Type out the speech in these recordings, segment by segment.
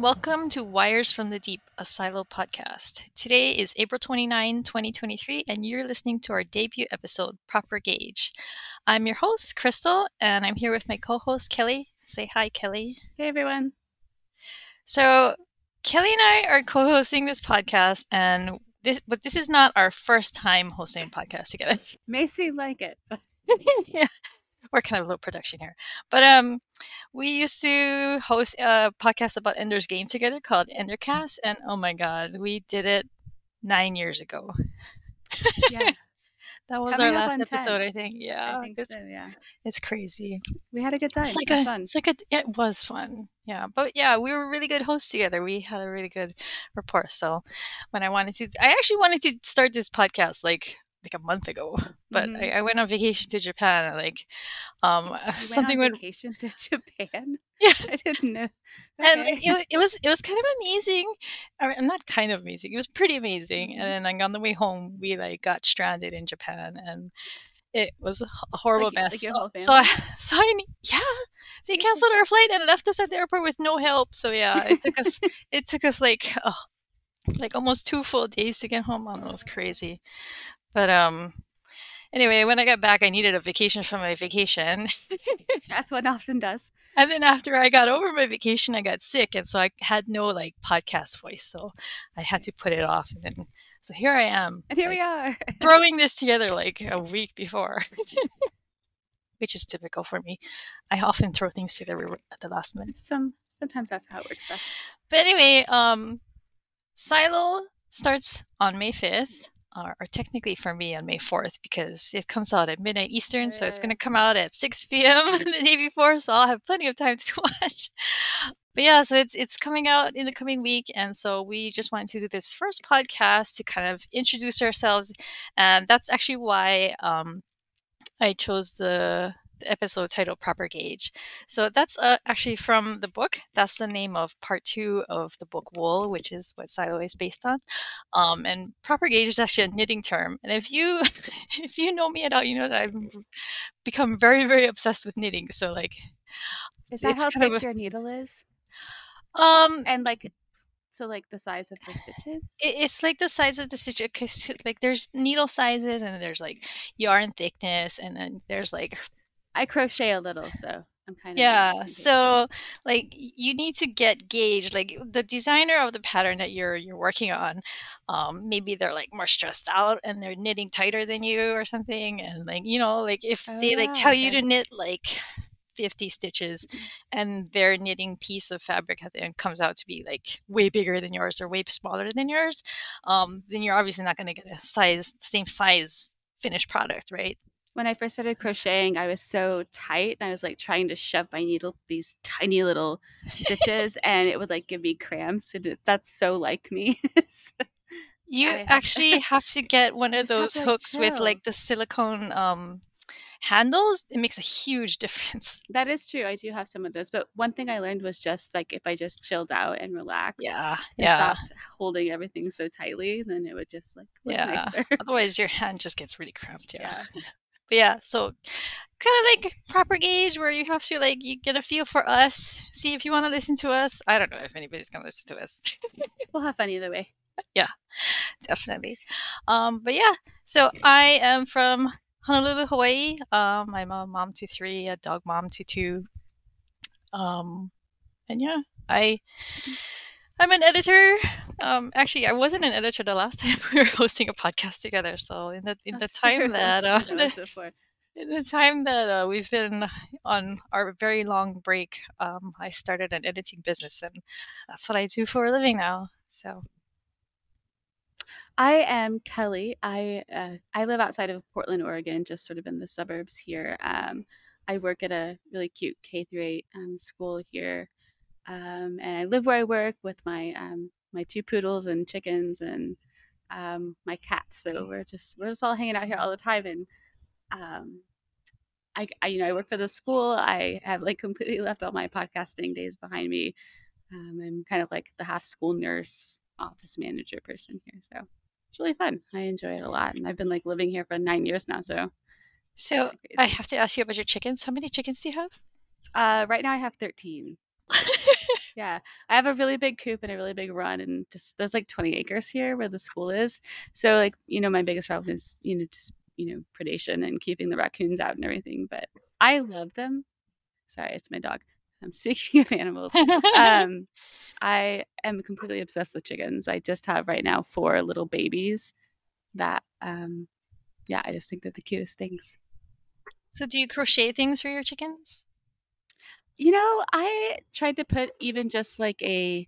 and welcome to Wires from the Deep, a Silo podcast. Today is April 29, 2023, and you're listening to our debut episode, Proper Gauge. I'm your host, Crystal, and I'm here with my co host, Kelly. Say hi, Kelly. Hey, everyone. So, Kelly and I are co hosting this podcast, and this, but this is not our first time hosting a podcast together. May seem like it. yeah we're kind of low production here. But um, we used to host a podcast about Ender's Game together called Endercast, and oh my god, we did it nine years ago. Yeah. that was Coming our last on 10. episode, I think. Yeah, I think it's so, yeah. it's crazy. We had a good time. It's like it was a, fun. it's like a, yeah, it was fun. Yeah, but yeah, we were really good hosts together. We had a really good rapport. So when I wanted to, I actually wanted to start this podcast like like a month ago, but Mhm. I, I went on vacation to Japan. Like, um, You something went went vacation to Japan. Yeah. I didn't know. and it, it was it was kind of amazing or not kind of amazing it was pretty amazing Mm-hmm. and then like on the way home we like got stranded in japan and it was a horrible Like- like mess your whole so I, so I yeah they canceled our flight and left us at the airport with no help so yeah it took us it took us like oh, like almost two full days to get home on it was crazy but um anyway when i got back i needed a vacation from my vacation That's what often does. and then after I got over my vacation, I got sick, and so I had no like podcast voice, so I had to put it off. And then, so here I am, And here we are. throwing this together like a week before, which is typical for me. I often throw things together at the last minute. Some sometimes that's how it works best. But anyway, um, Silo starts on May fifth. Or, or technically for me on May 4th because it comes out at midnight Eastern, so it's going to come out at 6 p.m. the day before, so I'll have plenty of time to watch. But yeah, so it's it's coming out in the coming week, and so we just wanted to do this first podcast to kind of introduce ourselves, and that's actually why um, I chose the, the episode title "Proper Gauge." So that's uh, actually from the book. That's the name of part two of the book "Wool," which is what Silo is based on. Um, and proper gauge is actually a knitting term, and if you if you know me at all, you know that I've become very very obsessed with knitting. So like, Is that how thick a- your needle is? um, And like, so like the size of the stitches? It's like the size of the stitch. Cause like there's needle sizes and there's like yarn thickness and then there's like I crochet a little, so I'm kind of yeah. So like you need to get gauged. Like the designer of the pattern that you're you're working on, um, maybe they're like more stressed out and they're knitting tighter than you or something. And like you know, like if Oh, they like tell you to knit like 50 stitches and their knitting piece of fabric at the end comes out to be like way bigger than yours or way smaller than yours um, then you're obviously not going to get a size same size finished product right when I first started crocheting, I was so tight and I was like trying to shove my needle these tiny little stitches and it would like give me cramps. And That's so like me. So- you I actually have to get one of those hooks with like the silicone um, handles it makes a huge difference that is true. I do have some of those. But one thing I learned was just like if I just chilled out and relaxed yeah and yeah stopped holding everything so tightly, then it would just like look Yeah. nicer. otherwise your hand just gets really cramped yeah Yeah. But yeah, so kind of like proper gauge where you have to like you get a feel for us, see if you want to listen to us. I don't know if anybody's gonna listen to us. We'll have fun either way. Yeah, definitely. Um, but yeah, so I am from Honolulu, Hawaii. Um, I'm a mom to three, a dog mom to two. Um, and yeah, I I'm an editor. Um, actually, I wasn't an editor the last time we were hosting a podcast together. So in the in the time that uh, That's true. That was. In the time that uh, we've been on our very long break, um, I started an editing business, and that's what I do for a living now. So, I am Kelly. I uh, I live outside of Portland, Oregon, just sort of in the suburbs here. Um, I work at a really cute K through eight um, school here, um, and I live where I work with my um, my two poodles and chickens and um, my cats. So we're just we're just all hanging out here all the time. And um, I, I you know I work for the school. I have like completely left all my podcasting days behind me. Um, I'm kind of like the half school nurse, office manager person here. So it's really fun. I enjoy it a lot, and I've been like living here for nine years now. So so I have to ask you about your chickens. How many chickens do you have? uh, right now I have thirteen. yeah, I have a really big coop and a really big run, and just there's like 20 acres here where the school is. So like you know, my biggest problem is you know just you know predation and keeping the raccoons out and everything. But I love them. Sorry, it's my dog. I'm speaking of animals. um, I am completely obsessed with chickens. I just have right now four little babies that, um, yeah, I just think they're the cutest things. So, do you crochet things for your chickens? You know, I tried to put even just like a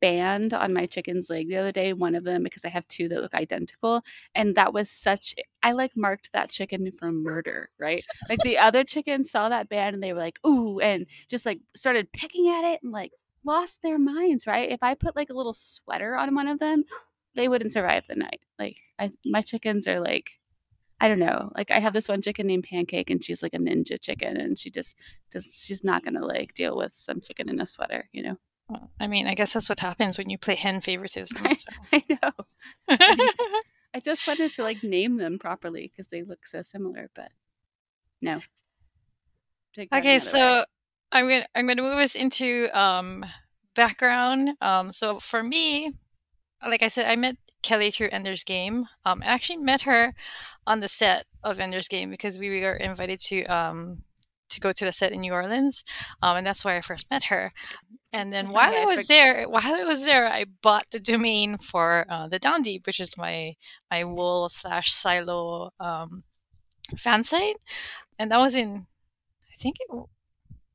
band on my chicken's leg the other day, one of them, because I have two that look identical. And that was such, I like marked that chicken for murder, right? Like the other chickens saw that band and they were like, ooh, and just like started picking at it and like lost their minds, right? If I put like a little sweater on one of them, they wouldn't survive the night. Like I, my chickens are like, I don't know. Like I have this one chicken named Pancake, and she's like a ninja chicken, and she just does. She's not gonna like deal with some chicken in a sweater, you know. Well, I mean, I guess that's what happens when you play hen favoritism. So. I know. I just wanted to like name them properly because they look so similar, but no. Okay, so way. I'm gonna I'm gonna move us into um, background. Um, so for me, like I said, I met Kelly through Ender's Game. Um, I actually met her on the set of Ender's Game because we were invited to um, to go to the set in New Orleans, um, and that's where I first met her. And then while I was there, while I was there, I bought the domain for uh, the Down Deep, which is my my wool slash silo um, fan site, and that was in, I think it.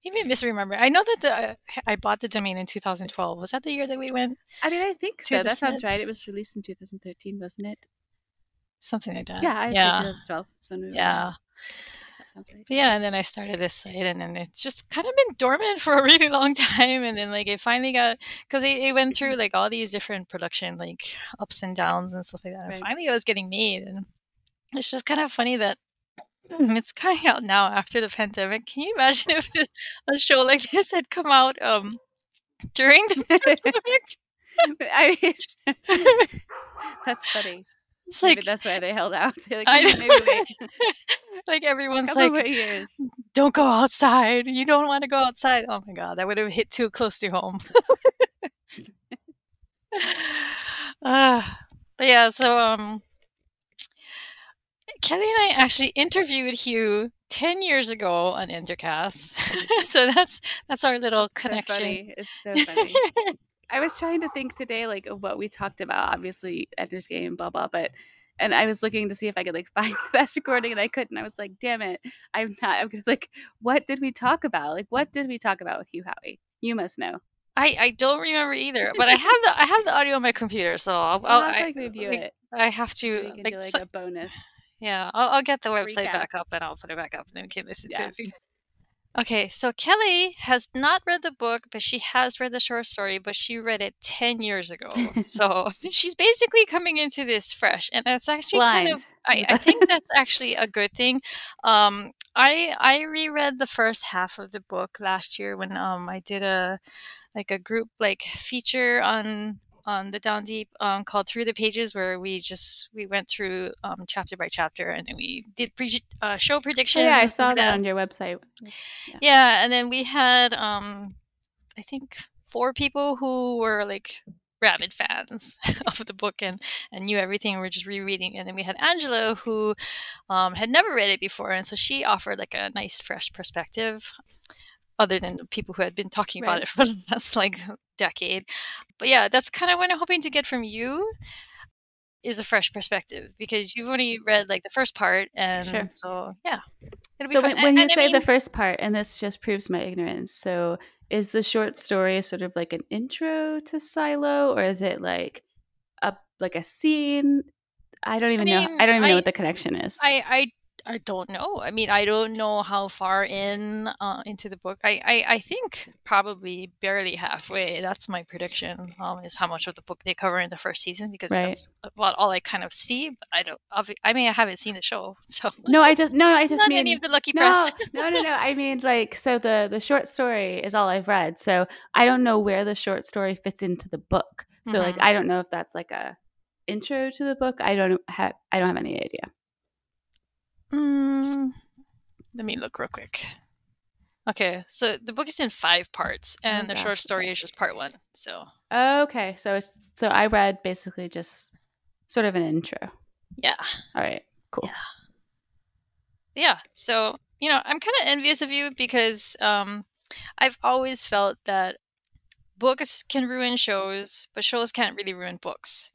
Maybe misremember. I know that the uh, I bought the domain in 2012. Was that the year that we went? I mean, I think so. That sounds right. It was released in 2013, wasn't it? Something like that. Yeah, I yeah. 2012. So yeah right. Yeah, and then I started this site, and then it's just kind of been dormant for a really long time, and then like it finally got because it, it, went through like all these different production like ups and downs and stuff like that. Right. And finally, it was getting made, and it's just kind of funny that it's coming out now after the pandemic. Can you imagine if a show like this had come out um during the pandemic? I, that's funny. It's maybe like that's why they held out. Like, I, like everyone's like, years. "Don't go outside. You don't want to go outside." Oh my god, that would have hit too close to home. uh, but yeah, so um, Kelly and I actually interviewed Hugh ten years ago on Endercast. Mm-hmm. so that's that's our little it's connection. So it's so funny. I was trying to think today, like what we talked about. Obviously, Ender's Game, blah blah. But and I was looking to see if I could like find the best recording, and I couldn't. I was like, damn it, I'm not. I'm like, what did we talk about? Like, what did we talk about with Hugh Howey? You must know. I, I don't remember either, but I have the I have the audio on my computer, so I'll, I'll, I'll like review like, it. I have to like, like so, a bonus. Yeah, I'll, I'll get the website Recap. back up and I'll put it back up, and then we can listen Yeah. to it. Okay, so Kelly has not read the book, but she has read the short story, but she read it 10 years ago. so she's basically coming into this fresh. And that's actually kind of, I, I think that's actually a good thing. Um I I reread the first half of the book last year when um I did a like a group like feature on on the Down Deep um, called Through the Pages, where we just we went through um, chapter by chapter, and then we did pre- uh, show Oh, predictions. yeah, I saw that on your website. Yeah. yeah, and then we had um I think four people who were like rabid fans of the book and and knew everything and were just rereading and then we had Angela who um, had never read it before and so she offered like a nice fresh perspective other than the people who had been talking about it for the last like decade but yeah that's kind of what i'm hoping to get from you is a fresh perspective because you've only read like the first part and Sure. so yeah it'll be So fun. when, And- you and I say the first part, and this just proves my ignorance, so is the short story sort of like an intro to Silo, or is it like a like a scene? I don't even know. mean, I don't even know what the connection is. I, I I don't know. I mean, I don't know how far in uh, into the book. I, I I think probably barely halfway. That's my prediction. Um, is how much of the book they cover in the first season because Right. that's about all I kind of see. But I don't. I mean, I haven't seen the show, so no, I just no, I just not mean any of the lucky no, press. no, no, no. I mean, like, so the the short story is all I've read, so I don't know where the short story fits into the book. So, like, Mhm. I don't know if that's like a intro to the book. I don't have. I don't have any idea. Mm, let me look real quick. Okay, so the book is in five parts, and Oh, the short story is just part one. So Okay, so it's so I read basically just sort of an intro. yeah, All right, cool. yeah. So you know, I'm kind of envious of you because um, I've always felt that books can ruin shows, but shows can't really ruin books.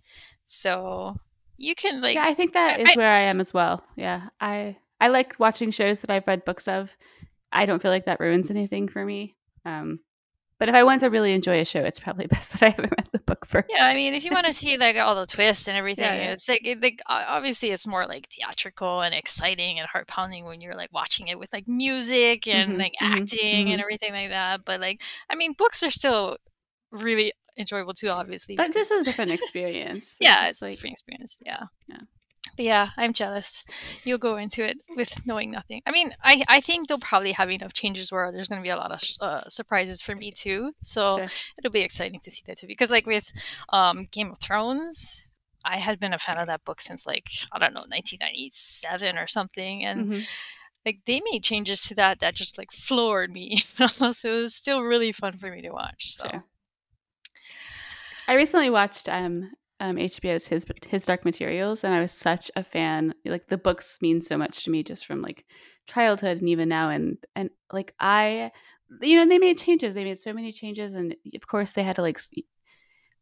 So you can like yeah, I think that is I- where I am as well. Yeah, I I like watching shows that I've read books of. I don't feel like that ruins anything for me. Um, but if I want to really enjoy a show, it's probably best that I haven't read the book first. Yeah, I mean, if you want to see like all the twists and everything, Yeah, yeah. it's like, it, like obviously it's more like theatrical and exciting and heart pounding when you're like watching it with like music and Mhm, like mhm, acting mhm. and everything like that. But like, I mean, books are still really enjoyable too, obviously. But because- is a different experience. yeah, just it's a different experience. Yeah. Yeah. But yeah, I'm jealous. You'll go into it with knowing nothing. I mean, I, I think they'll probably have enough changes where there's going to be a lot of uh, surprises for me too. So Sure. it'll be exciting to see that too. Because like with um, Game of Thrones, I had been a fan of that book since like I don't know 1997 or something, and Mhm. like they made changes to that that just like floored me. so it was still really fun for me to watch. So Sure. I recently watched um, um, HBO's His His Dark Materials, and I was such a fan. Like the books mean so much to me, just from like childhood and even now. And and like I, you know, they made changes. They made so many changes, and of course they had to like,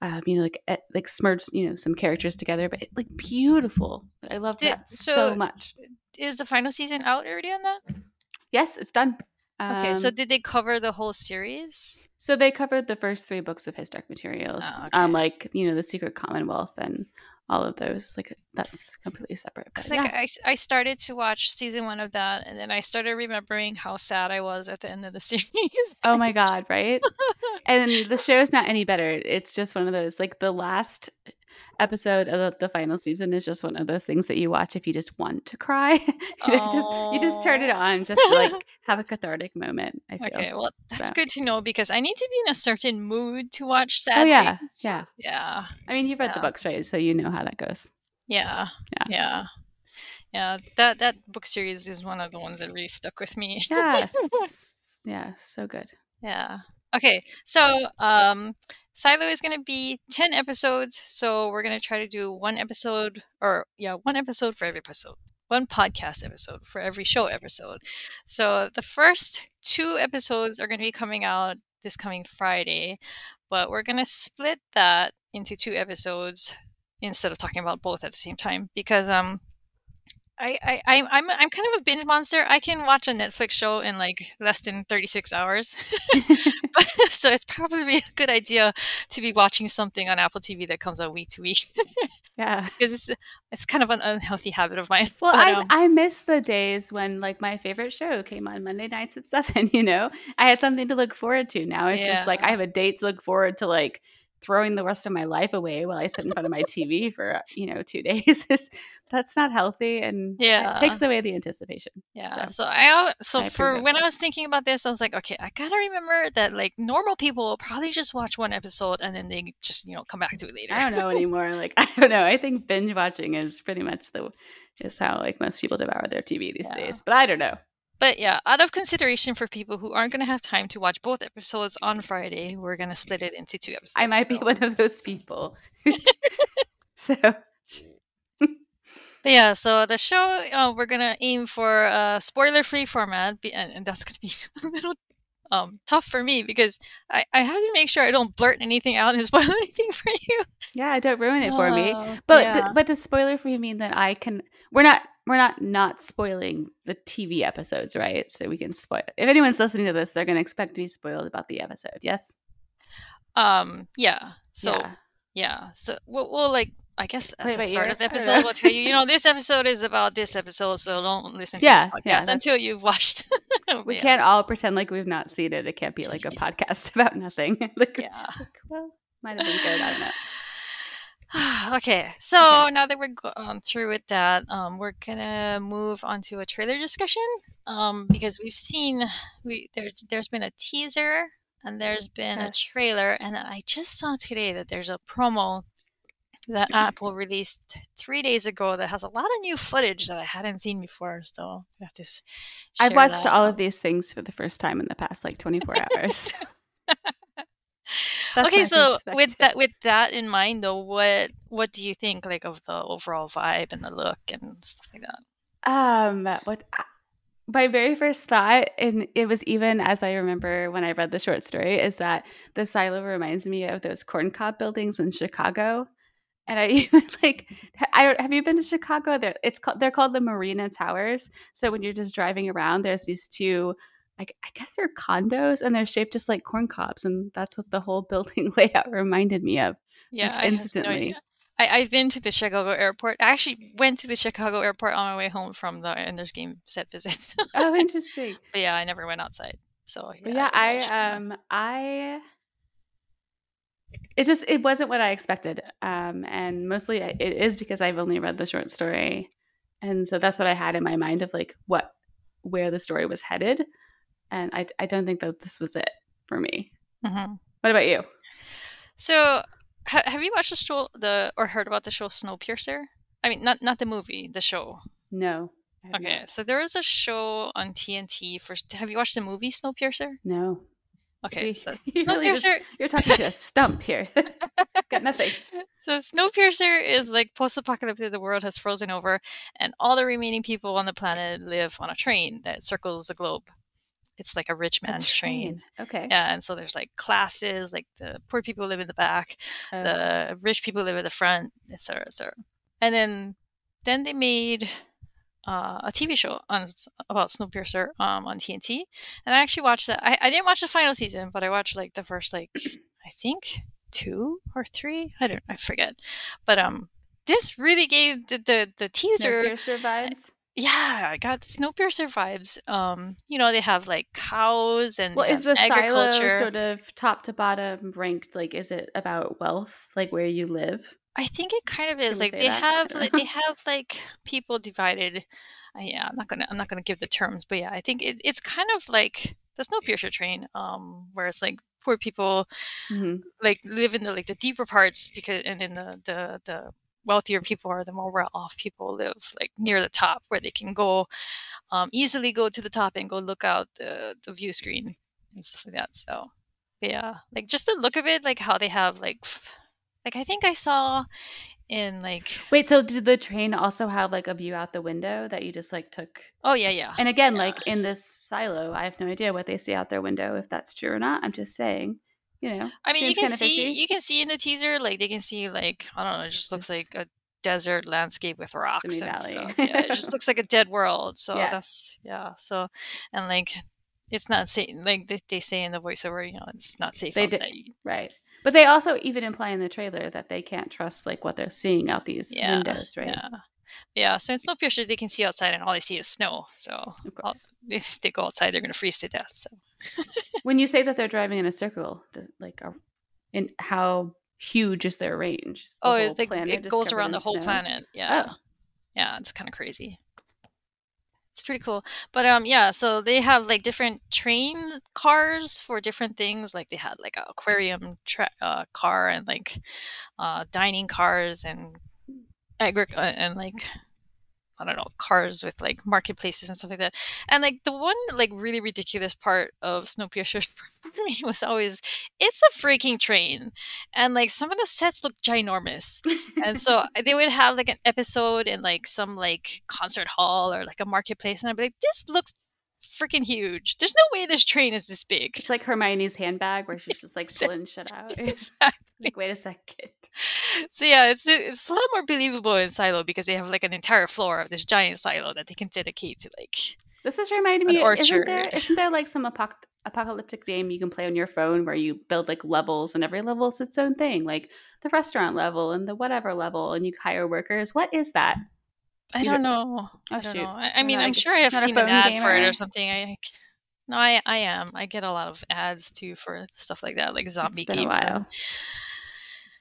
um, you know, like eh, like smudge, you know, some characters together. But like beautiful. I loved Did- that so- so much. is the final season out already on that? Yes, it's done. Okay, so Um, did they cover the whole series? So they covered the first three books of his Dark Materials, Oh, okay. um, like you know the Secret Commonwealth and all of those. Like that's completely separate. Because like yeah. I, s- I started to watch season one of that, and then I started remembering how sad I was at the end of the series. oh my god, right? and the show is not any better. It's just one of those. Like the last episode of the, the final season is just one of those things that you watch if you just want to cry. you know, just you just turn it on just to like have a cathartic moment. I feel. Okay, well that's So- good to know because I need to be in a certain mood to watch sad Oh yeah, things. yeah. yeah, I mean, you've read the books, right? So you know how that goes. yeah, Yeah. yeah, yeah. That that book series is one of the ones that really stuck with me. Yes. yeah. So good. Yeah. Okay. So, um, Silo is going to be 10 episodes. So, we're going to try to do one episode, or yeah, one episode for every episode, one podcast episode for every show episode. So, the first two episodes are going to be coming out this coming Friday, but we're going to split that into two episodes instead of talking about both at the same time because, um, I, I, I'm, I'm, I'm kind of a binge monster. I can watch a Netflix show in like less than 36 hours. But- so it's probably a good idea to be watching something on Apple TV that comes out week to week Yeah. because it's it's kind of an unhealthy habit of mine. Well, But, I um, I miss the days when like my favorite show came on Monday nights at seven. You know, I had something to look forward to. Now it's just like I have a date to look forward to, like throwing the rest of my life away while I sit in front of my TV for you know two days. It's- That's not healthy, and Yeah. it takes away the anticipation. yeah. so So I so I for when I was thinking about this, I was like, okay, I gotta remember that like normal people will probably just watch one episode and then they just you know come back to it later. I don't know anymore. Like I don't know. I think binge watching is pretty much the is how like most people devour their TV these Yeah. days. But I don't know. But yeah, out of consideration for people who aren't going to have time to watch both episodes on Friday, we're going to split it into two episodes. I might be one of those people. so But yeah, so the show uh, we're gonna aim for a spoiler-free format, and, and that's gonna be a little um, tough for me because I, I have to make sure I don't blurt anything out and spoil anything for you. yeah, don't ruin it for me. Oh, But yeah. th- but does spoiler free mean that I can? We're not we're not not spoiling the TV episodes, right? So we can spoil. If anyone's listening to this, they're going to expect to be spoiled about the episode. Yes. um, yeah. So yeah, yeah. so we'll, we'll like I guess at Play the start ear? of the episode we'll tell you, you know, this episode is about this episode, so don't listen to Yeah, this podcast yeah, until you've watched. We yeah. can't all pretend like we've not seen it. It can't be like a podcast about nothing. like, Yeah. like, well, might have been good. I don't know. Okay, so now that we're go- um, through with that, um, we're gonna move on to a trailer discussion um, because we've seen we there's there's been a teaser and there's been Yes. a trailer, and I just saw today that there's a promo that Apple released three days ago that has a lot of new footage that I hadn't seen before. So I have to. I've watched that. all of these things for the first time in the past like 24 hours. Okay, so with that with that in mind, though, what what do you think like of the overall vibe and the look and stuff like that? Um, what my very first thought, and it was even as I remember when I read the short story, is that the silo reminds me of those corncob buildings in Chicago. And I even like, I don't. Have you been to Chicago? They're, it's called. They're called the Marina Towers. So when you're just driving around, there's these two. Like, I guess they're condos, and they're shaped just like corn cobs, and that's what the whole building layout reminded me of. Yeah, Like, I have instantly. I, I've been to the Chicago airport. I actually went to the Chicago airport on my way home from the Ender's Game set visits. Oh, interesting. but yeah, I never went outside. So But yeah, I, I don't know much. um I it just it wasn't what I expected. Um and mostly it is because I've only read the short story. And so that's what I had in my mind of like what where the story was headed. And I I don't think that this was it for me. Mhm. What about you? So ha- have you watched the show the or heard about the show Snowpiercer? I mean, not not the movie, the show. No. Okay, not. so there is a show on TNT for. Have you watched the movie Snowpiercer? No. Okay, See, so you really just- Snowpiercer. You're talking to a stump here. Got nothing. So Snowpiercer is like post-apocalyptic. The world has frozen over, and all the remaining people on the planet live on a train that circles the globe. It's like a rich A man's train. Okay. Yeah, and so there's like classes, like the poor people live in the back, Oh, the rich people live at the front, etc., etc. And then, then they made uh, a TV show on about Snowpiercer um, on TNT, and I actually watched that. I, I didn't watch the final season, but I watched like the first like I think two or three. I don't, I forget. But um, this really gave the the, the teaser. Snowpiercer vibes. Yeah, I got Snowpiercer vibes. Um, you know, they have like cows and Well, is the silo agriculture. sort of top to bottom ranked? Like, is it about wealth, like where you live? I think it kind of is we like they that? have like they have like people divided. Uh, yeah, I'm not gonna I'm not gonna give the terms, but yeah, I think it, it's kind of like the Snowpiercer train, um, where it's like poor people Mhm. like live in the like the deeper parts because and then the the the wealthier people or the more well off people live like near the top where they can go um, easily go to the top and go look out the the view screen and stuff like that. So yeah, like just the look of it, like how they have like like I think I saw in like Wait, so did the train also have like a view out the window that you just like took? oh yeah yeah And again, Yeah. like in this silo, I have no idea what they see out their window, if that's true or not. I'm just saying, you know. I mean, you can see fishy. you can see in the teaser, like they can see like I don't know, it just looks like a desert landscape with rocks Simi and Valley. stuff. Yeah, it just looks like a dead world. So Yeah. that's yeah. So and like it's not safe. Like they, they say in the voiceover, you know, it's not safe They did- outside. Right. But they also even imply in the trailer that they can't trust like what they're seeing out these Yeah, windows, right? Yeah. Yeah, so in Snowpiercer, they can see outside, and all they see is snow. So if they go outside, they're going to freeze to death. So When you say that they're driving in a circle, does, like, are, in how huge is their range? Is the oh, like it goes around the whole snow? planet. Yeah. Oh, yeah it's kind of crazy it's pretty cool but um yeah so they have like different train cars for different things like they had like an aquarium tra- uh, car and like uh dining cars and agri- uh, and like I don't know cars with like marketplaces and stuff like that. And like the one like really ridiculous part of Snowpiercer for me was always it's a freaking train, and like some of the sets look ginormous and so they would have like an episode in like some like concert hall or like a marketplace and i'd be like this looks freaking huge there's no way this train is this big it's like Hermione's handbag where she's just like pulling shit out. exactly like, wait a second. so yeah it's it's a lot more believable in silo because they have like an entire floor of this giant silo that they can dedicate to like This is reminding me. Isn't there? Isn't there like some apoc- apocalyptic game you can play on your phone where you build like levels and every level is its own thing, like the restaurant level and the whatever level, and you hire workers. What is that? I don't know. Oh i don't shoot! know. I, I mean i'm sure i have seen an ad for it or something. I no I, I am. I get a lot of ads too for stuff like that like zombie it's been a games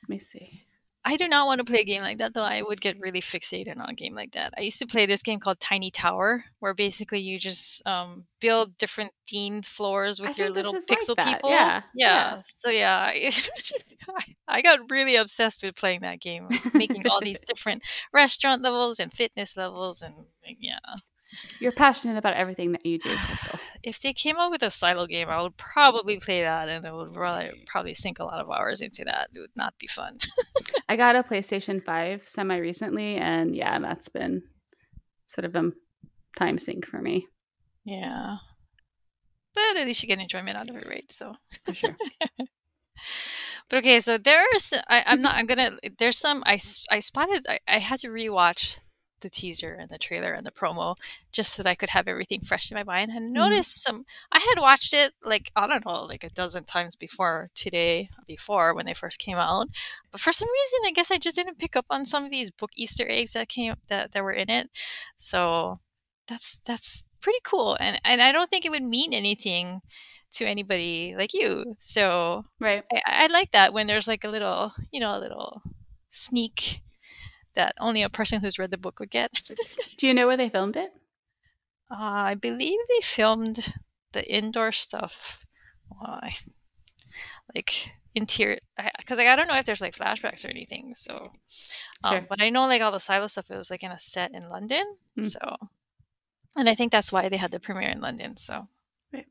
Let me see. I do not want to play a game like that though. I would get really fixated on a game like that. I used to play this game called Tiny Tower, where basically you just um, build different themed floors with I your little is like pixel people. yeah, yeah. yeah. So yeah, I- got really obsessed with playing that game. Making all these different restaurant levels and fitness levels, and yeah. You're passionate about everything that you do, Crystal. If they came out with a silo game, I would probably play that, and I would probably probably sink a lot of hours into that. It would not be fun. I got a PlayStation 5 semi recently, and yeah, that's been sort of a time sink for me. Yeah. But at least you get enjoyment out of it, right? So, For sure. but okay, so there's, I, I'm not, I'm gonna, there's some, I I spotted, I, I had to rewatch the teaser and the trailer and the promo just so that I could have everything fresh in my mind and mm-hmm. noticed some, I had watched it like, I don't know, like a dozen times before today, before when they first came out. But for some reason, I guess I just didn't pick up on some of these book Easter eggs that came, that, that were in it. So that's, that's pretty cool. And, and I don't think it would mean anything to anybody like you. So right. I, I like that when there's like a little, you know, a little sneak that only a person who's read the book would get. Do you know where they filmed it? Uh, I believe they filmed the indoor stuff. Well, I, like interior, because like, I don't know if there's like flashbacks or anything. So, um, Sure. but I know like all the silo stuff. It was like in a set in London. Hmm. So, and I think that's why they had the premiere in London. So, Right.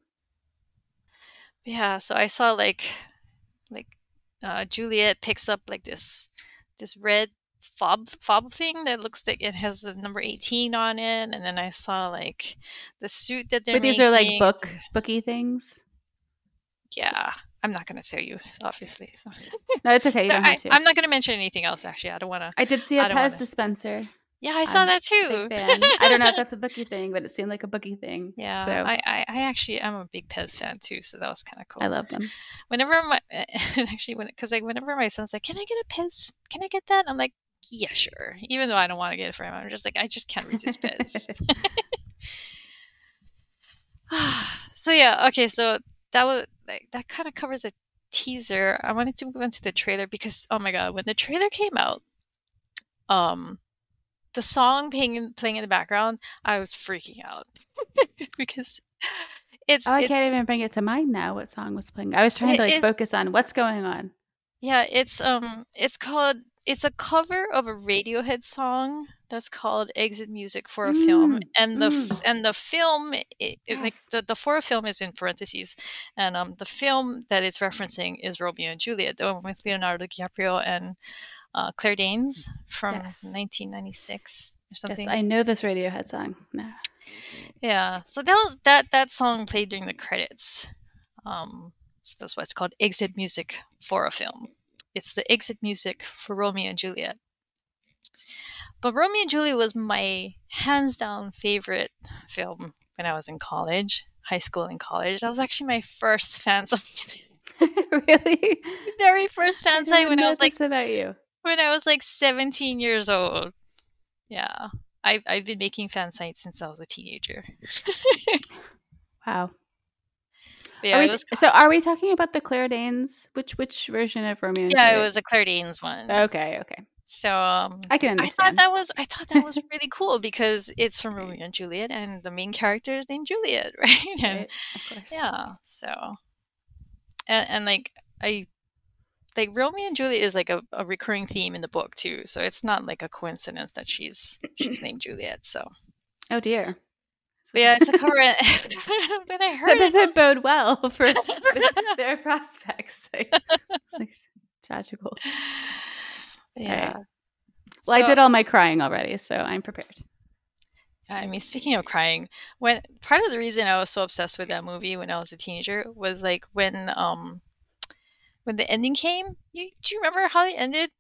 yeah. So I saw like, like, uh, Juliet picks up like this, this red fob fob thing that looks like it has the number 18 on it and then i saw like the suit that they're But these are like book booky things. yeah i'm not going to tell you obviously so. No, it's okay. You don't I, have to. i'm not going to mention anything else actually i don't want to I did see a Pez dispenser. yeah i saw I'm that too I don't know if that's a booky thing, but it seemed like a booky thing. yeah So I, I i actually i'm a big pez fan too so that was kind of cool I love them. whenever my actually when because like whenever my son's like can i get a pez can i get that i'm like yeah sure even though i don't want to get it for him i'm just like i just can't resist pez so yeah okay so that was like that kind of covers a teaser i wanted to move into the trailer because oh my god when the trailer came out um the song playing in, playing in the background i was freaking out because it's Oh, I it's can't even bring it to mind now what song was playing. I was trying to like is- focus on what's going on. Yeah, it's um it's called it's a cover of a Radiohead song that's called Exit Music for a Film Mm, and the mm. and the film i it, like the, the for a film is in parentheses and um the film that it's referencing is Romeo and Juliet the one with Leonardo DiCaprio and uh, Claire Danes from Yes. 1996 or something. Yes, I know this Radiohead song. No. Yeah, so that was that that song played during the credits. Um, so that's why it's called exit music for a film. It's the exit music for Romeo and Juliet. But Romeo and Juliet was my hands down favorite film when I was in college, high school and college. That was actually my first fan site. really? very first fan site when I was like about you. when I was like 17 years old. Yeah. I've, I've been making fan sites since I was a teenager. Wow. Yeah, we so are we talking about the Claire Danes? Which which version of Romeo and yeah, it was a Claire Danes one. Okay, okay. So um, I can I thought that was I thought that was really cool because it's from Romeo and Juliet, and the main character is named Juliet, right? And right? Of course. yeah, so and and like I like Romeo and Juliet is like a, a recurring theme in the book too, so it's not like a coincidence that she's she's named Juliet. So Oh dear. Yeah, it's a current. but I heard That it, doesn't bode well for their prospects. Like, it's like tragical. yeah. Well, I did all my crying already, so I'm prepared. I mean, speaking of crying, when part of the reason I was so obsessed with that movie when I was a teenager was like when um when the ending came. You do you remember how it ended?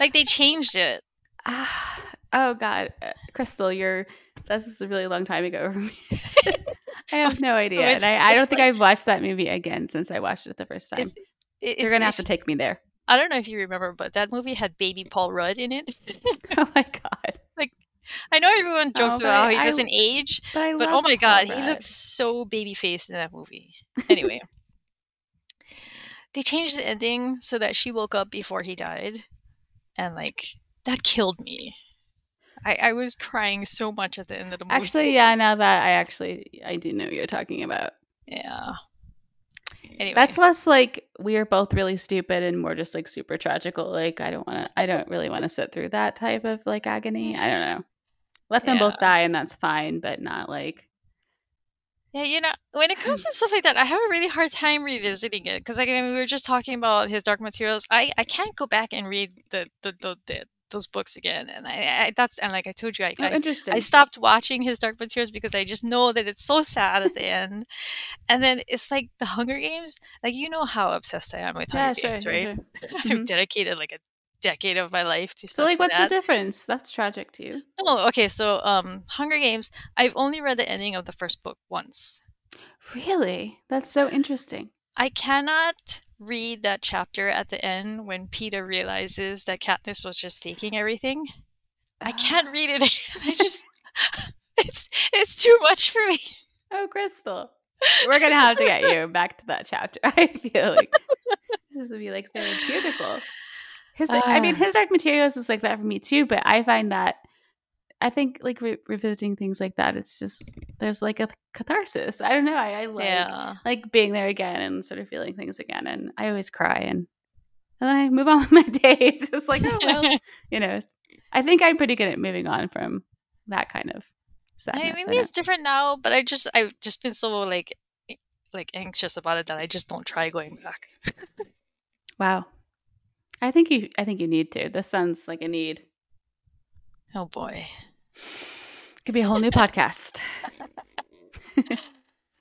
Like they changed it. Ah, oh God, Uh, Crystal, you're. This is a really long time ago for me. I have no idea, it's- and I, I don't think like- I've watched that movie again since I watched it the first time. It's- it- You're gonna have to take me there. I don't know if you remember, but that movie had baby Paul Rudd in it. Oh my God! Like, I know everyone jokes Oh, about how he I- doesn't age, But but oh my Paul god, he looks so baby faced in that movie. Anyway, they changed the ending so that she woke up before he died. and like that killed me. I, I was crying so much at the end of the movie. Actually, yeah. Now that I actually I do know what you're talking about. yeah. Anyway, That's less like we are both really stupid and more just like super tragical. Like I don't want to. I don't really want to sit through that type of like agony. I don't know. Let them both die and that's fine, but not like Yeah, you know, when it comes to stuff like that, I have a really hard time revisiting it because, like, I mean, we were just talking about his Dark Materials. I I can't go back and read the the, the, the those books again, and I, I that's and like I told you, I, oh, I. I stopped watching his Dark Materials because I just know that it's so sad at the end, and then it's like the Hunger Games. Like you know how obsessed I am with yeah, Hunger sure, Games, right? sure. I've Mhm. dedicated like a decade of my life to So like what's that. the difference? That's tragic to you. Oh, okay. So, um, Hunger Games. I've only read the ending of the first book once. Really? That's so interesting. I cannot read that chapter at the end when Peeta realizes that Katniss was just faking everything. I can't read it again. I just it's it's too much for me. Oh, Crystal. We're gonna have to get you back to that chapter. I feel like this would be like therapeutical. His, I mean, Ah. his dark materials is like that for me too. But I find that I think like re- revisiting things like that, it's just there's like a catharsis. I don't know. I, I like yeah. like being there again and sort of feeling things again. And I always cry and and then I move on with my day. It's just like oh well, you know. I think I'm pretty good at moving on from that kind of sadness. I maybe it's different now, but I just I've just been so like like anxious about it that I just don't try going back. Wow. I think you I think you need to. This sounds like a need. Oh boy. Could be a whole new podcast.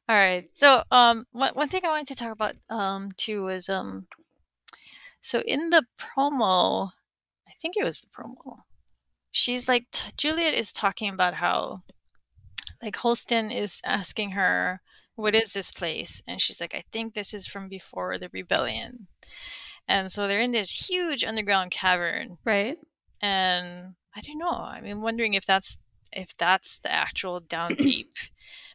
All right. So, um, one one thing I wanted to talk about, um, too was, um, so in the promo, I think it was the promo. She's like, t- Juliet is talking about how, like, Holston is asking her, "What is this place?" And she's like, "I think this is from before the rebellion." And so they're in this huge underground cavern, Right? and I don't know. I mean, wondering if that's if that's the actual down deep,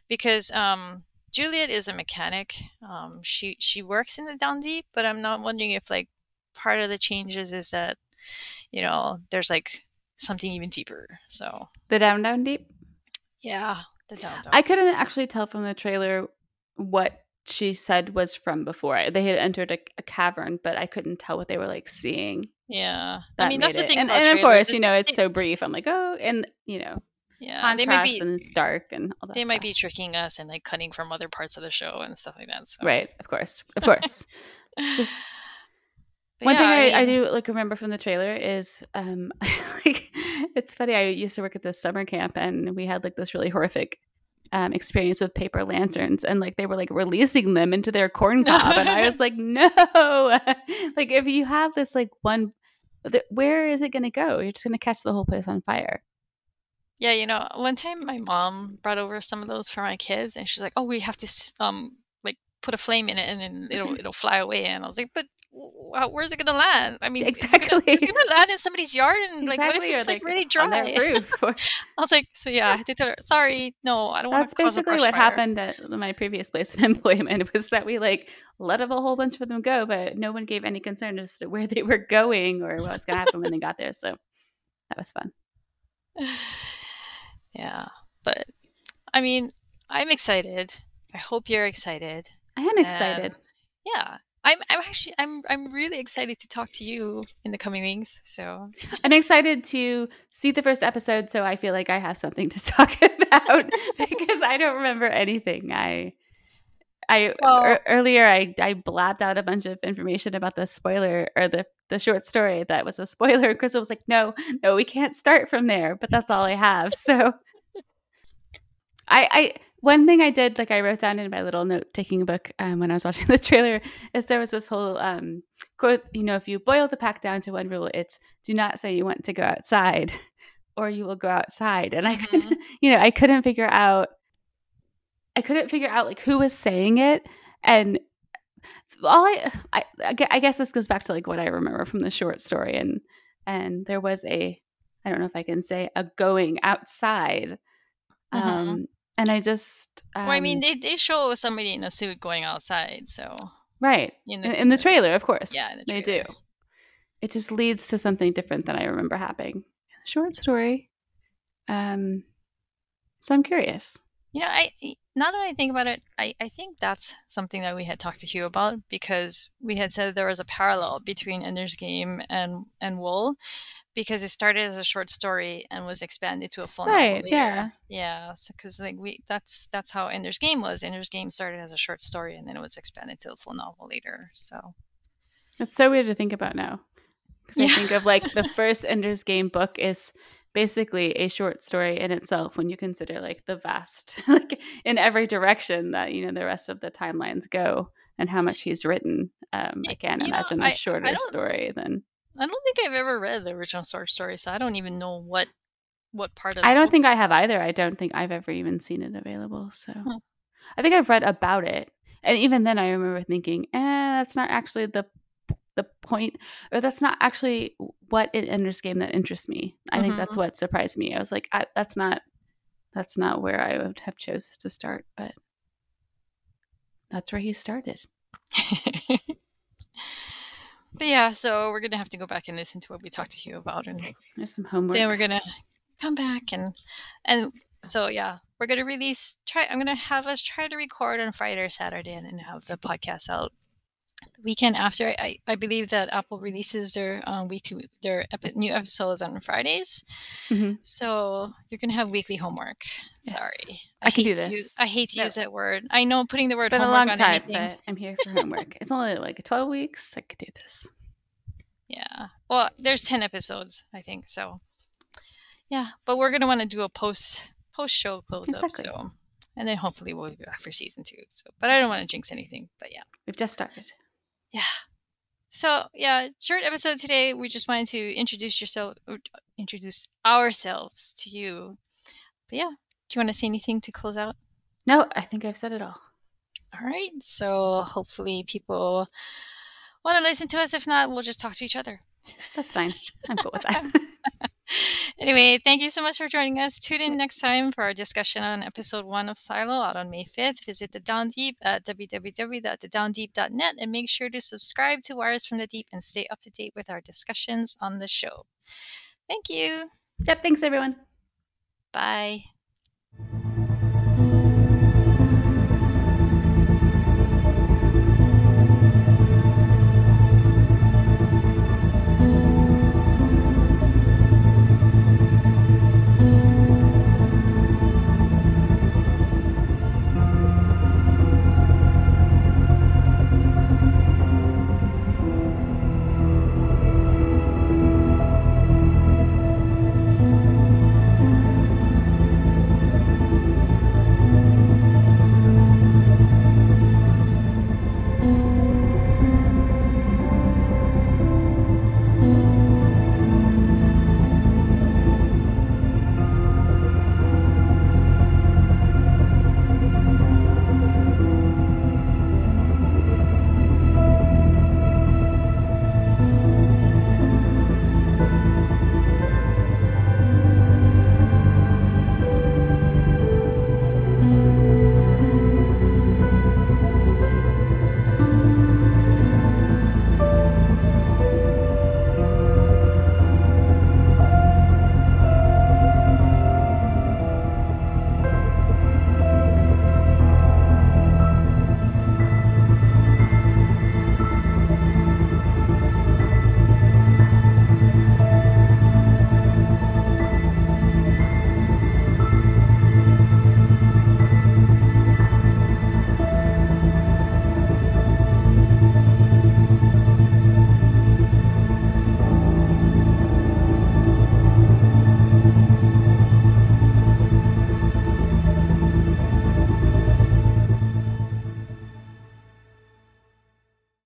because um, Juliet is a mechanic. Um, she she works in the down deep, but I'm not wondering if like part of the changes is that you know there's like something even deeper. So The down down deep. yeah, the down down. I couldn't actually tell from the trailer what she said was from before. They had entered a, a cavern, but I couldn't tell what they were like seeing. Yeah, I mean that's the it. thing And, and of course, is you know, it's they- so brief. I'm like, oh, and you know, yeah, they might contrast be and it's dark and all that. they might be tricking us and like cutting from other parts of the show and stuff like that. So. right. Of course, of course. Just But One yeah, thing I, I, mean- do like remember from the trailer is um like it's funny. I used to work at this summer camp and we had like this really horrific um, experience with paper lanterns and like they were like releasing them into their corn cob and I was like no like if you have this like one th- where is it going to go you're just going to catch the whole place on fire Yeah, you know, one time my mom brought over some of those for my kids, and she's like, "Oh, we have to um like put a flame in it, and then it'll it'll fly away." And I was like, "But where's it gonna land? I mean, is it gonna, Exactly. is it gonna land in somebody's yard? And like, what if it's or, like, really dry?" on their roof or- I was like, "So yeah, I had to tell her, sorry, no, I don't want That's to cause a basically what fire." happened at my previous place of employment was that we like let a whole bunch of them go, but no one gave any concern as to where they were going or what's going to happen when they got there. So that was fun. Yeah, but I mean, I'm excited. I hope you're excited. I am um, excited. And, yeah. I'm, I'm actually I'm I'm really excited to talk to you in the coming weeks. So I'm excited to see the first episode, so I feel like I have something to talk about because I don't remember anything. I, I Well- ear- earlier I I blabbed out a bunch of information about the spoiler or the the short story that was a spoiler. Crystal was like, "No, no, we can't start from there." But that's all I have. So, I I one thing I did like I wrote down in my little note taking book um, when I was watching the trailer is there was this whole um, quote. You know, if you boil the Pact down to one rule, it's do not say you want to go outside or you will go outside and i Mhm. couldn't you know i couldn't figure out i couldn't figure out like who was saying it and all I, I I guess this goes back to like what i remember from the short story and and there was a i don't know if i can say a going outside Mhm. um and i just um, well, I mean, they, they show somebody in a suit going outside. So right in in, in the trailer of course yeah, the they do it just leads to something different than I remember happening. Short story. Um, so I'm curious. You know, I now that I think about it, I, I think that's something that we had talked to Hugh about because we had said there was a parallel between Ender's Game and and Wool because it started as a short story and was expanded to a full Right, novel later. yeah. Yeah, because like we that's that's how Ender's Game was. Ender's Game started as a short story and then it was expanded to a full novel later. So It's so weird to think about now. Because I think of like the first Ender's Game book is basically a short story in itself when you consider like the vast, like in every direction that, you know, the rest of the timelines go and how much he's written. Um, I can't you know, imagine I a shorter story than. I don't think I've ever read the original short story, so I don't even know what what part of. I don't think I have either. I don't think I've ever even seen it available. So Hmm. I think I've read about it. And even then I remember thinking, eh, that's not actually the the point or that's not actually what in Ender's Game that interests me. I think that's Mhm. what surprised me. I was like, I, that's not that's not where I would have chose to start, but that's where he started. but yeah, so we're gonna have to go back and listen to what we talked to Hugh about, and There's some homework. then we're gonna come back and and so yeah, we're gonna release. Try. I'm gonna have us try to record on Friday or Saturday, and then have the podcast out the weekend after. I I believe that Apple releases their um, week to their epi- new episodes on Fridays. Mhm. So you're gonna have weekly homework. Yes. Sorry, I can do this. use- I hate to No. use that word. I know putting the word been a homework long on time, anything. but I'm here for homework. it's only like 12 weeks. I could do this. Yeah. Well, there's 10 episodes, I think. So, yeah, but we're going to want to do a post post show close Exactly. up, so and then hopefully we'll be back for season 2. So, but I don't want to jinx anything, but yeah. We've just started. Yeah. So, yeah, short episode today. We just wanted to introduce yourself uh, introduce ourselves to you. But yeah, do you want to say anything to close out? No, I think I've said it all. All right. So, hopefully people want to listen to us. If not, we'll just talk to each other. That's fine. I'm cool with that. Anyway, thank you so much for joining us. Tune in next time for our discussion on episode one of Silo out on May 5th. Visit the Down Deep at www.thedowndeep.net and make sure to subscribe to Wires from the Deep and stay up to date with our discussions on the show. Thank you. yep. Thanks, everyone. Bye.